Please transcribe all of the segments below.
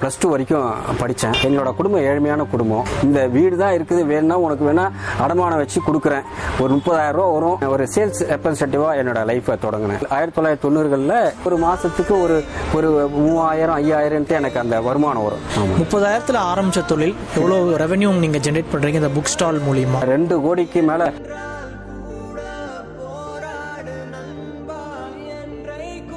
Plus two வரைக்கும் படித்தேன். என்னோட குடும்பம் ஏழ்மையான குடும்பம். இந்த வீடு தான் இருக்குது. வேணும்னா உனக்கு வேணா அடமானம் வச்சு கொடுக்குறேன். ஒரு முப்பதாயிரம் ரூபா வரும். ஒரு சேல்ஸ் ரெப்ரஸன்டேட்டிவாக என்னோட லைஃப்பை தொடங்கினேன். ஆயிரத்தி தொள்ளாயிரத்தி தொண்ணூறுகளில் ஒரு மாதத்துக்கு ஒரு ஒரு மூவாயிரம் ஐயாயிரம்ட்டு எனக்கு அந்த வருமானம் வரும். முப்பதாயிரத்தில் ஆரம்பிச்ச தொழில் எவ்வளோ ரெவென்யூ நீங்கள் ஜென்ரேட் பண்ணுறீங்க இந்த புக் ஸ்டால் மூலியமா. ரெண்டு கோடிக்கு மேலே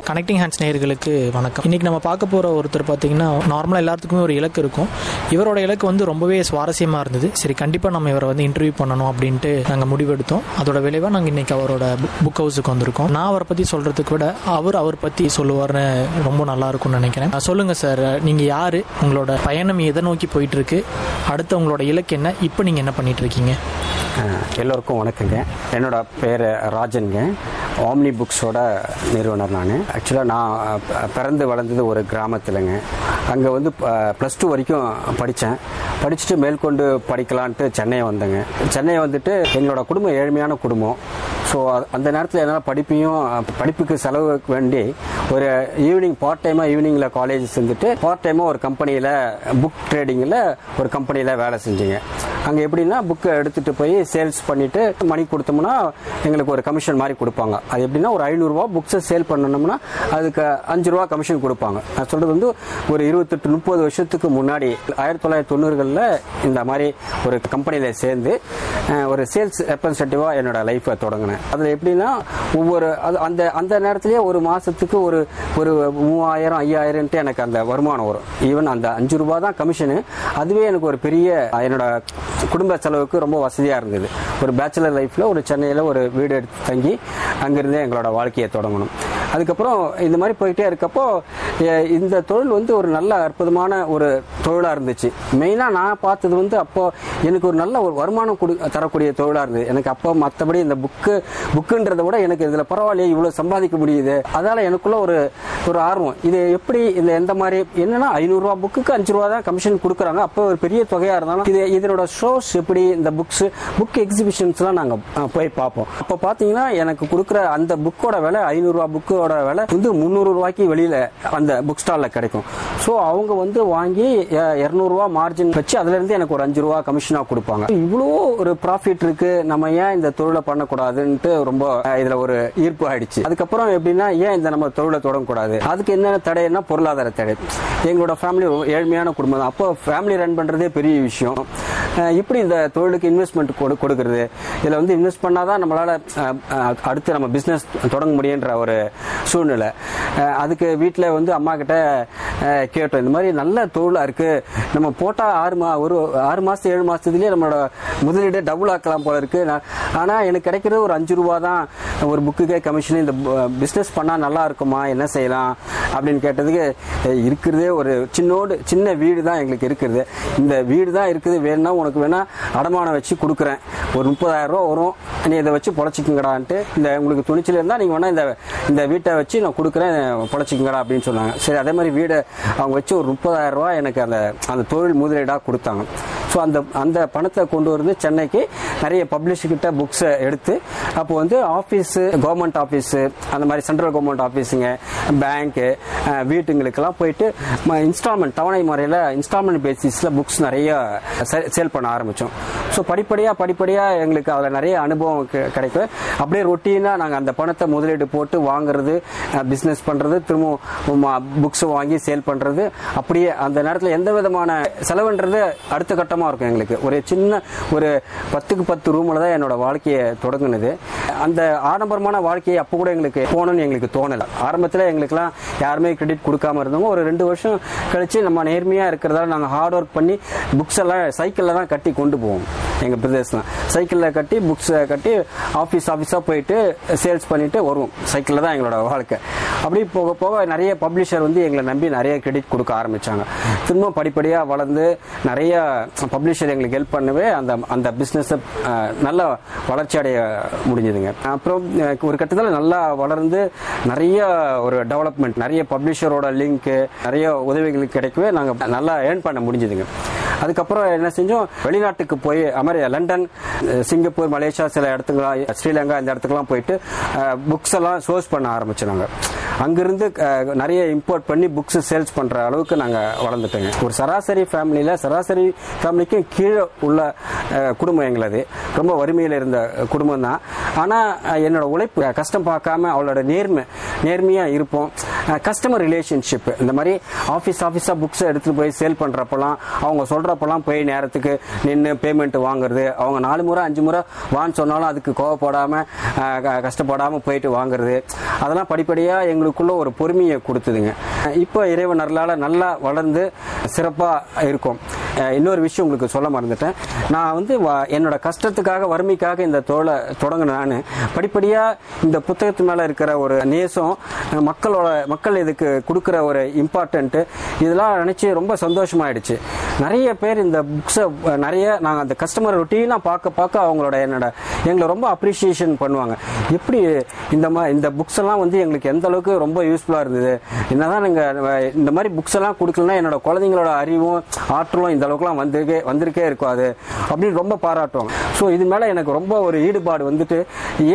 கனெக்டிங் ஹேண்ட்ஸ் நேயர்களுக்கு வணக்கம். இன்னைக்கு நம்ம பார்க்க போகிற ஒருத்தர் பார்த்தீங்கன்னா நார்மலாக எல்லாத்துக்குமே ஒரு இலக்கு இருக்கும். இவரோட இலக்கு வந்து ரொம்பவே சுவாரஸ்யமாக இருந்தது. சரி கண்டிப்பாக நம்ம இவரை வந்து இன்டர்வியூ பண்ணணும் அப்படின்ட்டு நாங்கள் முடிவெடுத்தோம். அதோட விளைவாக நாங்கள் இன்னைக்கு அவரோட புக் ஹவுஸுக்கு வந்திருக்கோம். நான் அவரை பற்றி சொல்கிறதுக்கு விட அவர் அவர் பற்றி சொல்லுவார்னு ரொம்ப நல்லா இருக்கும்னு நினைக்கிறேன். சொல்லுங்கள் சார் நீங்கள் யார்? உங்களோட பயணம் எதை நோக்கி போயிட்டு இருக்கு? அடுத்து உங்களோட இலக்கு என்ன? இப்போ நீங்கள் என்ன பண்ணிட்டு இருக்கீங்க? எல்லோருக்கும் வணக்கங்க. என்னோட பேர் ராஜன்ங்க. ஆம்னி புக்ஸோட நிறுவனர் நான். ஆக்சுவலாக நான் பிறந்து வளர்ந்தது ஒரு கிராமத்தில்ங்க. அங்கே வந்து ப்ளஸ் டூ வரைக்கும் படித்தேன் படிச்சுட்டு மேற்கொண்டு படிக்கலான்ட்டு சென்னை வந்தேங்க. சென்னை வந்துட்டு எங்களோட குடும்பம் ஏழ்மையான குடும்பம். ஸோ அந்த நேரத்தில் என்னால் படிப்பையும் படிப்புக்கு செலவு வேண்டி ஒரு ஈவினிங் பார்ட் டைமாக ஈவினிங்கில் காலேஜ் செஞ்சுட்டு பார்ட் டைமாக ஒரு கம்பெனியில் புக் ட்ரேடிங்கில் ஒரு கம்பெனியில் வேலை செஞ்சேங்க. அங்கே எப்படின்னா புக்கை எடுத்துகிட்டு போய் சேல்ஸ் பண்ணிவிட்டு மணி கொடுத்தோம்னா எங்களுக்கு ஒரு கமிஷன் மாதிரி கொடுப்பாங்க. அது எப்படின்னா ஒரு ஐநூறுரூவா புக்ஸை சேல் பண்ணணும்னா அதுக்கு அஞ்சு ரூபா கமிஷன் கொடுப்பாங்க. நான் சொல்கிறது வந்து ஒரு இருபத்தெட்டு முப்பது வருஷத்துக்கு முன்னாடி ஆயிரத்தி தொள்ளாயிரத்தி தொண்ணூறுகளில் இந்த மாதிரி ஒரு கம்பெனியில் சேர்ந்து ஒரு சேல்ஸ் ரெப்ரசன்டேட்டிவாக என்னோட லைஃப்பை தொடங்கினேன். அதில் எப்படின்னா ஒவ்வொரு அது அந்த அந்த நேரத்திலேயே ஒரு மாதத்துக்கு ஒரு ஒரு மூவாயிரம் ஐயாயிரம்ட்டு எனக்கு அந்த வருமானம் வரும். ஈவன் அந்த அஞ்சு ரூபா தான் கமிஷனு அதுவே எனக்கு ஒரு பெரிய என்னோட குடும்ப செலவுக்கு ரொம்ப வசதியாக இருந்தது. ஒரு பேச்சுலர் லைஃப்பில் ஒரு சென்னையில் ஒரு வீடு எடுத்து தங்கி அங்கிருந்தே எங்களோட வாழ்க்கையை தொடங்கணும். அதுக்கப்புறம் இந்த மாதிரி போயிட்டே இருக்கப்போ இந்த தொழில் வந்து ஒரு நல்ல அற்புதமான ஒரு தொழிலாக இருந்துச்சு. மெயினாக நான் பார்த்தது வந்து அப்போ எனக்கு ஒரு நல்ல ஒரு வருமானம் கொடு தரக்கூடிய தொழிலாக இருந்தது. எனக்கு அப்போ மற்றபடி இந்த புக்கு புக்குன்றதை விட எனக்கு இதில் பரவாயில்லையே இவ்வளோ சம்பாதிக்க முடியுது. அதால் எனக்குள்ள ஒரு ஒரு ஆர்வம். இது எப்படி இந்த எந்த மாதிரி என்னன்னா ஐநூறுரூவா புக்குக்கு அஞ்சு ரூபா தான் கமிஷன் கொடுக்குறாங்க. அப்போ ஒரு பெரிய தொகையாக இருந்தாலும் இது இதனோட ஷோஸ் எப்படி இந்த புக்ஸ் புக் எக்ஸிபிஷன்ஸ்லாம் நாங்கள் போய் பார்ப்போம். அப்போ பார்த்தீங்கன்னா எனக்கு கொடுக்குற அந்த புக்கோட விலை ஐநூறுரூவா புக்கு புக்கோட விலை வந்து முந்நூறு ரூபாய்க்கு வெளியில் அந்த புக் ஸ்டாலில் கிடைக்கும். ஸோ அவங்க வந்து வாங்கி இரநூறுவா மார்ஜின் வச்சு அதுலேருந்து எனக்கு ஒரு அஞ்சு ரூபா கமிஷனாக கொடுப்பாங்க. இவ்வளோ ஒரு ப்ராஃபிட் இருக்கு. நம்ம ஏன் இந்த தொழிலை பண்ணக்கூடாதுன்ட்டு ரொம்ப இதில் இதுல ஒரு ஈர்ப்பு ஆயிடுச்சு. அதுக்கப்புறம் எப்படின்னா ஏன் இந்த நம்ம தொழிலை தொடங்கக்கூடாது? அதுக்கு என்னென்ன தடைன்னா பொருளாதார தடை? எங்களோட ஃபேமிலி ஏழ்மையான குடும்பம் தான். அப்போ ஃபேமிலி ரன் பண்றதே பெரிய விஷயம். எப்படி இந்த தொழிலுக்கு இன்வெஸ்ட்மெண்ட் கொடு கொடுக்கறது? இதில் வந்து இன்வெஸ்ட் பண்ணாதான் தான் நம்மளால் அடுத்து நம்ம பிஸ்னஸ் தொடங்க முடியுன்ற ஒரு சூழ்நிலை. அதுக்கு வீட்டில் வந்து அம்மா கிட்ட கேட்டோம். இந்த மாதிரி நல்ல தொழிலாக இருக்கு. நம்ம போட்டால் ஆறு மா ஒரு ஆறு மாதம் ஏழு மாதத்துலேயே நம்மளோட முதலீடே டபுள் ஆக்கலாம் போல இருக்கு. நான்- எனக்கு கிடைக்கிறது ஒரு அஞ்சு ரூபா தான். ஒரு புக்குக்கே கமிஷன் இந்த பிஸ்னஸ் பண்ணால் நல்லா இருக்குமா? என்ன செய்யலாம்? அப்படின்னு கேட்டதுக்கு இருக்கிறதே ஒரு சின்னோடு சின்ன வீடு தான் எங்களுக்கு இருக்குது. இந்த வீடு தான் இருக்குது. வேணும்னா உனக்கு வேணால் அடமானம் வச்சு கொடுக்குறேன். ஒரு முப்பதாயிரம் ரூபா வரும். நீ இதை வச்சு பொழைச்சிக்கங்கடான்ட்டு இந்த உங்களுக்கு துணிச்சல் இருந்தால் நீங்கள் வேணால் இந்த இந்த வீட்டை வச்சு நான் கொடுக்குறேன் பொழைச்சிக்கங்கடா அப்படின்னு சொன்னாங்க. சரி அதே மாதிரி வீடை அவங்க வச்சு ஒரு முப்பதாயிரம் ரூபா எனக்கு அந்த அந்த தொழில் முதலீடாக கொடுத்தாங்க. ஸோ அந்த அந்த பணத்தை கொண்டு வந்து சென்னைக்கு நிறைய பப்ளிஷ்கிட்ட புக்ஸை எடுத்து அப்போ வந்து ஆஃபீஸு கவர்மெண்ட் ஆஃபீஸு அந்த மாதிரி சென்ட்ரல் கவர்மெண்ட் ஆஃபீஸுங்க பேங்க்கு வீட்டுங்களுக்கெல்லாம் போயிட்டு இன்ஸ்டால்மெண்ட் தவணை முறையில் இன்ஸ்டால்மெண்ட் பேசிஸில் புக்ஸ் நிறைய சேல் பண்ண ஆரம்பித்தோம் ஸோ படிப்படியாக படிப்படியாக எங்களுக்கு அதில் நிறைய அனுபவம் கிடைக்கும். அப்படியே ரொட்டீனாக நாங்கள் அந்த பணத்தை முதலீடு போட்டு வாங்குறது பிஸ்னஸ் பண்ணுறது திரும்ப புக்ஸ் வாங்கி சேல் பண்ணுறது அப்படியே அந்த நேரத்தில் எந்த விதமான செலவுன்றது அடுத்த கட்டமாக இருக்கும் எங்களுக்கு. ஒரு சின்ன ஒரு பத்துக்கு பத்து ரூமில் தான் என்னோட வாழ்க்கையை தொடங்கினது. அந்த ஆடம்பரமான வாழ்க்கையை அப்போ கூட எங்களுக்கு போகணும்னு எங்களுக்கு தோணலை. ஆரம்பத்தில் எங்களுக்குலாம் யாருமே கிரெடிட் கொடுக்காம இருந்தவங்க ஒரு ரெண்டு வருஷம் கழித்து நம்ம நேர்மையாக இருக்கிறதால நாங்கள் ஹார்ட் ஒர்க் பண்ணி புக்ஸ் எல்லாம் சைக்கிளில் தான் கட்டி கொண்டு போவோம். எங்கள் பிரதேசம் சைக்கிளில் கட்டி புக்ஸை கட்டி ஆஃபீஸ் ஆஃபீஸாக போயிட்டு சேல்ஸ் பண்ணிட்டு வருவோம். சைக்கிளில் தான் எங்களோட வாழ்க்கை. அப்படி போக போக நிறைய பப்ளிஷர் வந்து எங்களை நம்பி நிறைய கிரெடிட் கொடுக்க ஆரம்பித்தாங்க திரும்ப படிப்படியாக வளர்ந்து நிறைய பப்ளிஷர் எங்களுக்கு ஹெல்ப் பண்ணவே அந்த அந்த பிஸ்னஸை நல்லா வளர்ச்சி அடைய முடிஞ்சதுங்க. அப்புறம் ஒரு கட்டத்தில் நல்லா வளர்ந்து நிறைய ஒரு டெவலப்மெண்ட் நிறைய பப்ளிஷரோட லிங்க்கு நிறைய உதவிகள் கிடைக்கவே நாங்கள் நல்லா ஏர்ன் பண்ண முடிஞ்சதுங்க. அதுக்கப்புறம் என்ன செஞ்சோம்? வெளிநாட்டுக்கு போய் அமெரி லண்டன் சிங்கப்பூர் மலேசியா சில இடத்துக்குலாம் ஸ்ரீலங்கா இந்த இடத்துக்குலாம் போயிட்டு புக்ஸ் எல்லாம் சோர்ஸ் பண்ண ஆரம்பிச்சோம் நாங்கள் அங்கிருந்து நிறைய இம்போர்ட் பண்ணி புக்ஸ் சேல்ஸ் பண்ற அளவுக்கு நாங்க வளர்ந்துட்டோங்க. ஒரு சராசரி ஃபேமிலியில சராசரி ஃபேமிலிக்கும் கீழே உள்ள குடும்பம் எங்களது. ரொம்ப வறுமையில் இருந்த குடும்பம் தான். ஆனா என்னோட உழைப்பு கஷ்டம் பார்க்காம அவளோட நேர்மை நேர்மையா இருப்போம். கஸ்டமர் ரிலேஷன்ஷிப் இந்த மாதிரி ஆஃபீஸ் ஆஃபீஸாக புக்ஸ் எடுத்துகிட்டு போய் சேல் பண்றப்பெல்லாம் அவங்க சொல்றப்பெல்லாம் போய் நேரத்துக்கு நின்று பேமெண்ட் வாங்குறது அவங்க நாலு முறை அஞ்சு முறை வான்னு சொன்னாலும் அதுக்கு கோவப்படாம க- கஷ்டப்படாம போயிட்டு வாங்குறது. அதெல்லாம் படிப்படியா நம்மளுக்குள்ள ஒரு பொறுமையை கொடுத்ததுங்க. இப்போ இறைவன் அருளால நல்லா வளர்ந்து சிறப்பாக இருக்கும். இன்னொரு விஷயம் உங்களுக்கு சொல்ல மறந்துட்டேன். நான் வந்து வ- என்னோட கஷ்டத்துக்காக வறுமைக்காக இந்த தோலை தொடங்கின நான். படிப்படியாக இந்த புத்தகத்து மேலே இருக்கிற ஒரு நேசம் மக்களோட மக்கள் இதுக்கு கொடுக்குற ஒரு இம்பார்ட்டண்ட்டு இதெல்லாம் நினச்சி ரொம்ப சந்தோஷமாயிடுச்சு. நிறைய பேர் இந்த புக்ஸை நிறைய நாங்கள் அந்த கஸ்டமர் ரொட்டீனாக பார்க்க பார்க்க அவங்களோட என்னோட எங்களை ரொம்ப அப்ரிஷியேஷன் பண்ணுவாங்க. எப்படி இந்த மாதிரி இந்த புக்ஸ் எல்லாம் வந்து எங்களுக்கு எந்த அளவுக்கு ரொம்ப யூஸ்ஃபுல்லாக இருந்தது? என்னதான் நீங்கள் இந்த மாதிரி புக்ஸ் எல்லாம் கொடுக்கலன்னா என்னோட குழந்தைங்களோட அறிவும் ஆற்றலும் இந்த அளவுக்குலாம் வந்திருக்கே வந்திருக்கே இருக்காது அப்படின்னு ரொம்ப பாராட்டுவாங்க. ஸோ இது மேலே எனக்கு ரொம்ப ஒரு ஈடுபாடு வந்துட்டு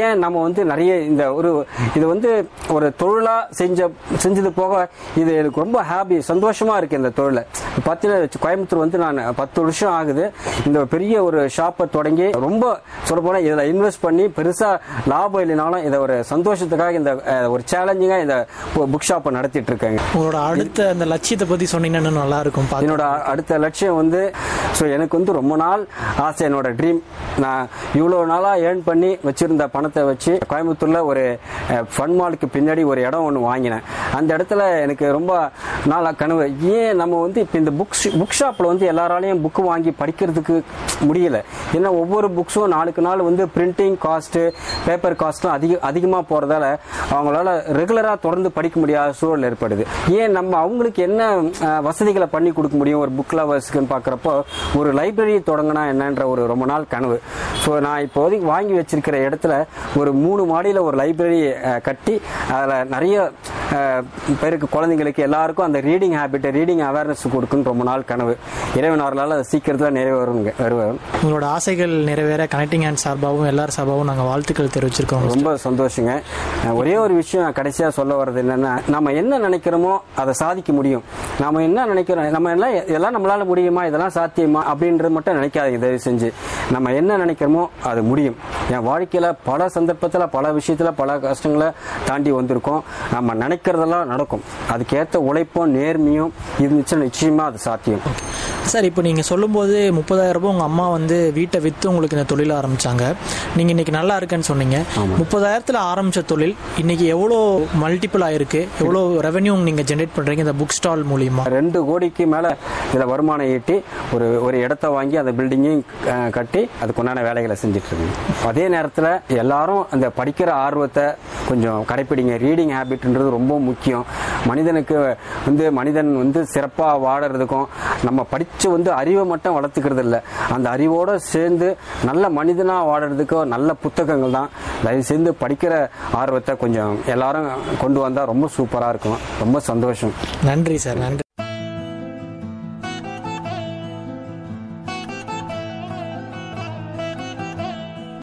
ஏன் நம்ம வந்து நிறைய இந்த ஒரு இது வந்து ஒரு தொழிலாக செஞ்ச செஞ்சது போக இது எனக்கு ரொம்ப ஹாப்பி சந்தோஷமாக இருக்குது இந்த தொழிலை. பார்த்தீங்கன்னா கோயம்புத்தூர் வந்து நான் பத்து வருஷம் ஆகுது. இந்த பெரிய ஒரு ஷாப்பை தொடங்கி ரொம்ப சொல்ல போனா இதில் இன்வெஸ்ட் பண்ணி பெருசா லாபம் இல்லைனாலும் இதை ஒரு சந்தோஷத்துக்காக இந்த ஒரு சேலஞ்சிங்கா இந்த புக் ஷாப்பை நடத்திட்டு இருக்கேங்க உங்களோட அடுத்த அந்த லட்சியத்தை பத்தி சொன்னீங்கன்னா நல்லா இருக்கும். என்னோட அடுத்த லட்சியம் வந்து ஸோ எனக்கு வந்து ரொம்ப நாள் ஆசை என்னோட ட்ரீம் நான் இவ்வளோ நாளாக ஏர்ன் பண்ணி வச்சிருந்த பணத்தை வச்சு கோயம்புத்தூரில் ஒரு ஃபன் மாலுக்கு பின்னாடி ஒரு இடம் ஒன்று வாங்கினேன். அந்த இடத்துல எனக்கு ரொம்ப நாளாக கனவு. ஏன் நம்ம வந்து இப்போ இந்த புக்ஸ் புக் ஷாப்பில் வந்து எல்லாராலையும் புக்கு வாங்கி படிக்கிறதுக்கு முடியல. ஏன்னா ஒவ்வொரு புக்ஸும் நாளுக்கு நாள் வந்து பிரிண்டிங் காஸ்ட்டு பேப்பர் காஸ்ட்லாம் அதிக அதிகமாக போகிறதால அவங்களால ரெகுலராக தொடர்ந்து படிக்க முடியாத சூழல் ஏற்படுது. ஏன் நம்ம அவங்களுக்கு என்ன வசதிகளை பண்ணி கொடுக்க முடியும் ஒரு புக் லவர்ஸ்க்குன்னு பார்க்குறப்போ ஒரு லைப்ரரி தொடங்கினா என்னன்ற ஒரு ரொம்ப நாள் கனவு. ஸோ நான் இப்போதைக்கு வாங்கி வச்சிருக்கிற இடத்துல ஒரு மூணு மாடியில் ஒரு லைப்ரரி கட்டி அதில் நிறைய பேருக்கு குழந்தைங்களுக்கு எல்லாருக்கும் அந்த ரீடிங் ஹேபிட் ரீடிங் அவேர்னஸ் கொடுக்குன்னு ரொம்ப நாள் கனவு. இறைவன் அவர்களால் அது சீக்கிரத்தில் நிறைவேறுங்க வருவேன் உங்களோட ஆசைகள் நிறைவேற கனெக்டிங் ஹேண்ட் சார்பாகவும் எல்லார் சார்பாகவும் நாங்கள் வாழ்த்துக்கள் தெரிவிச்சிருக்கோம். ரொம்ப சந்தோஷங்க. ஒரே ஒரு விஷயம் கடைசியா சொல்ல வர்றது என்னன்னா நம்ம என்ன நினைக்கிறோமோ அதை சாதிக்க முடியும். நாம என்ன நினைக்கிறோம் நம்ம எல்லாம் இதெல்லாம் நம்மளால முடியுமா இதெல்லாம் சாத்தியமா அப்படின்றது மட்டும் நினைக்காதீங்க தயவு செஞ்சு. நம்ம என்ன நினைக்கிறோமோ அது முடியும். என் வாழ்க்கையில பல சந்தர்ப்பத்துல பல விஷயத்துல பல கஷ்டங்களை தாண்டி வந்திருக்கோம். நம்ம நினைக்கிறதெல்லாம் நடக்கும். அதுக்கேற்ற உழைப்பும் நேர்மையும் இருந்துச்சுன்னா நிச்சயமா அது சாத்தியம். சார் இப்போ நீங்கள் சொல்லும்போது முப்பதாயிரம் ரூபாய் உங்கள் அம்மா வந்து வீட்டை விற்று உங்களுக்கு இந்த தொழில் ஆரம்பிச்சாங்க. நீங்கள் இன்னைக்கு நல்லா இருக்குன்னு சொன்னீங்க. முப்பதாயிரத்தில் ஆரம்பித்த தொழில் இன்னைக்கு எவ்வளோ மல்டிபிள் ஆயிருக்கு? எவ்வளோ ரெவென்யூ நீங்கள் ஜென்ரேட் பண்ணுறீங்க இந்த புக் ஸ்டால் மூலியமா? ரெண்டு கோடிக்கு மேல இதுல வருமானம் ஈட்டி ஒரு ஒரு இடத்த வாங்கி அந்த பில்டிங்கையும் கட்டி அதுக்குண்டான வேலைகளை செஞ்சுட்டு இருக்கேன் அதே நேரத்துல எல்லாரும் அந்த படிக்கிற ஆர்வத்தை கொஞ்சம் கடைப்பிடிங்க. ரீடிங் ஹேபிட்ன்றது ரொம்ப முக்கியம். மனிதனுக்கு வந்து மனிதன் வந்து சிறப்பாக வாழறதுக்கும் நம்ம படித்து வந்து அறிவை மட்டும் வளர்த்துக்கிறது இல்லை அந்த அறிவோடு சேர்ந்து நல்ல மனிதனாக வாழறதுக்கும் நல்ல புத்தகங்கள் தான். தயவு சேர்ந்து படிக்கிற ஆர்வத்தை கொஞ்சம் எல்லாரும் கொண்டு வந்தால் ரொம்ப சூப்பராக இருக்கும். ரொம்ப சந்தோஷம். நன்றி சார். நன்றி.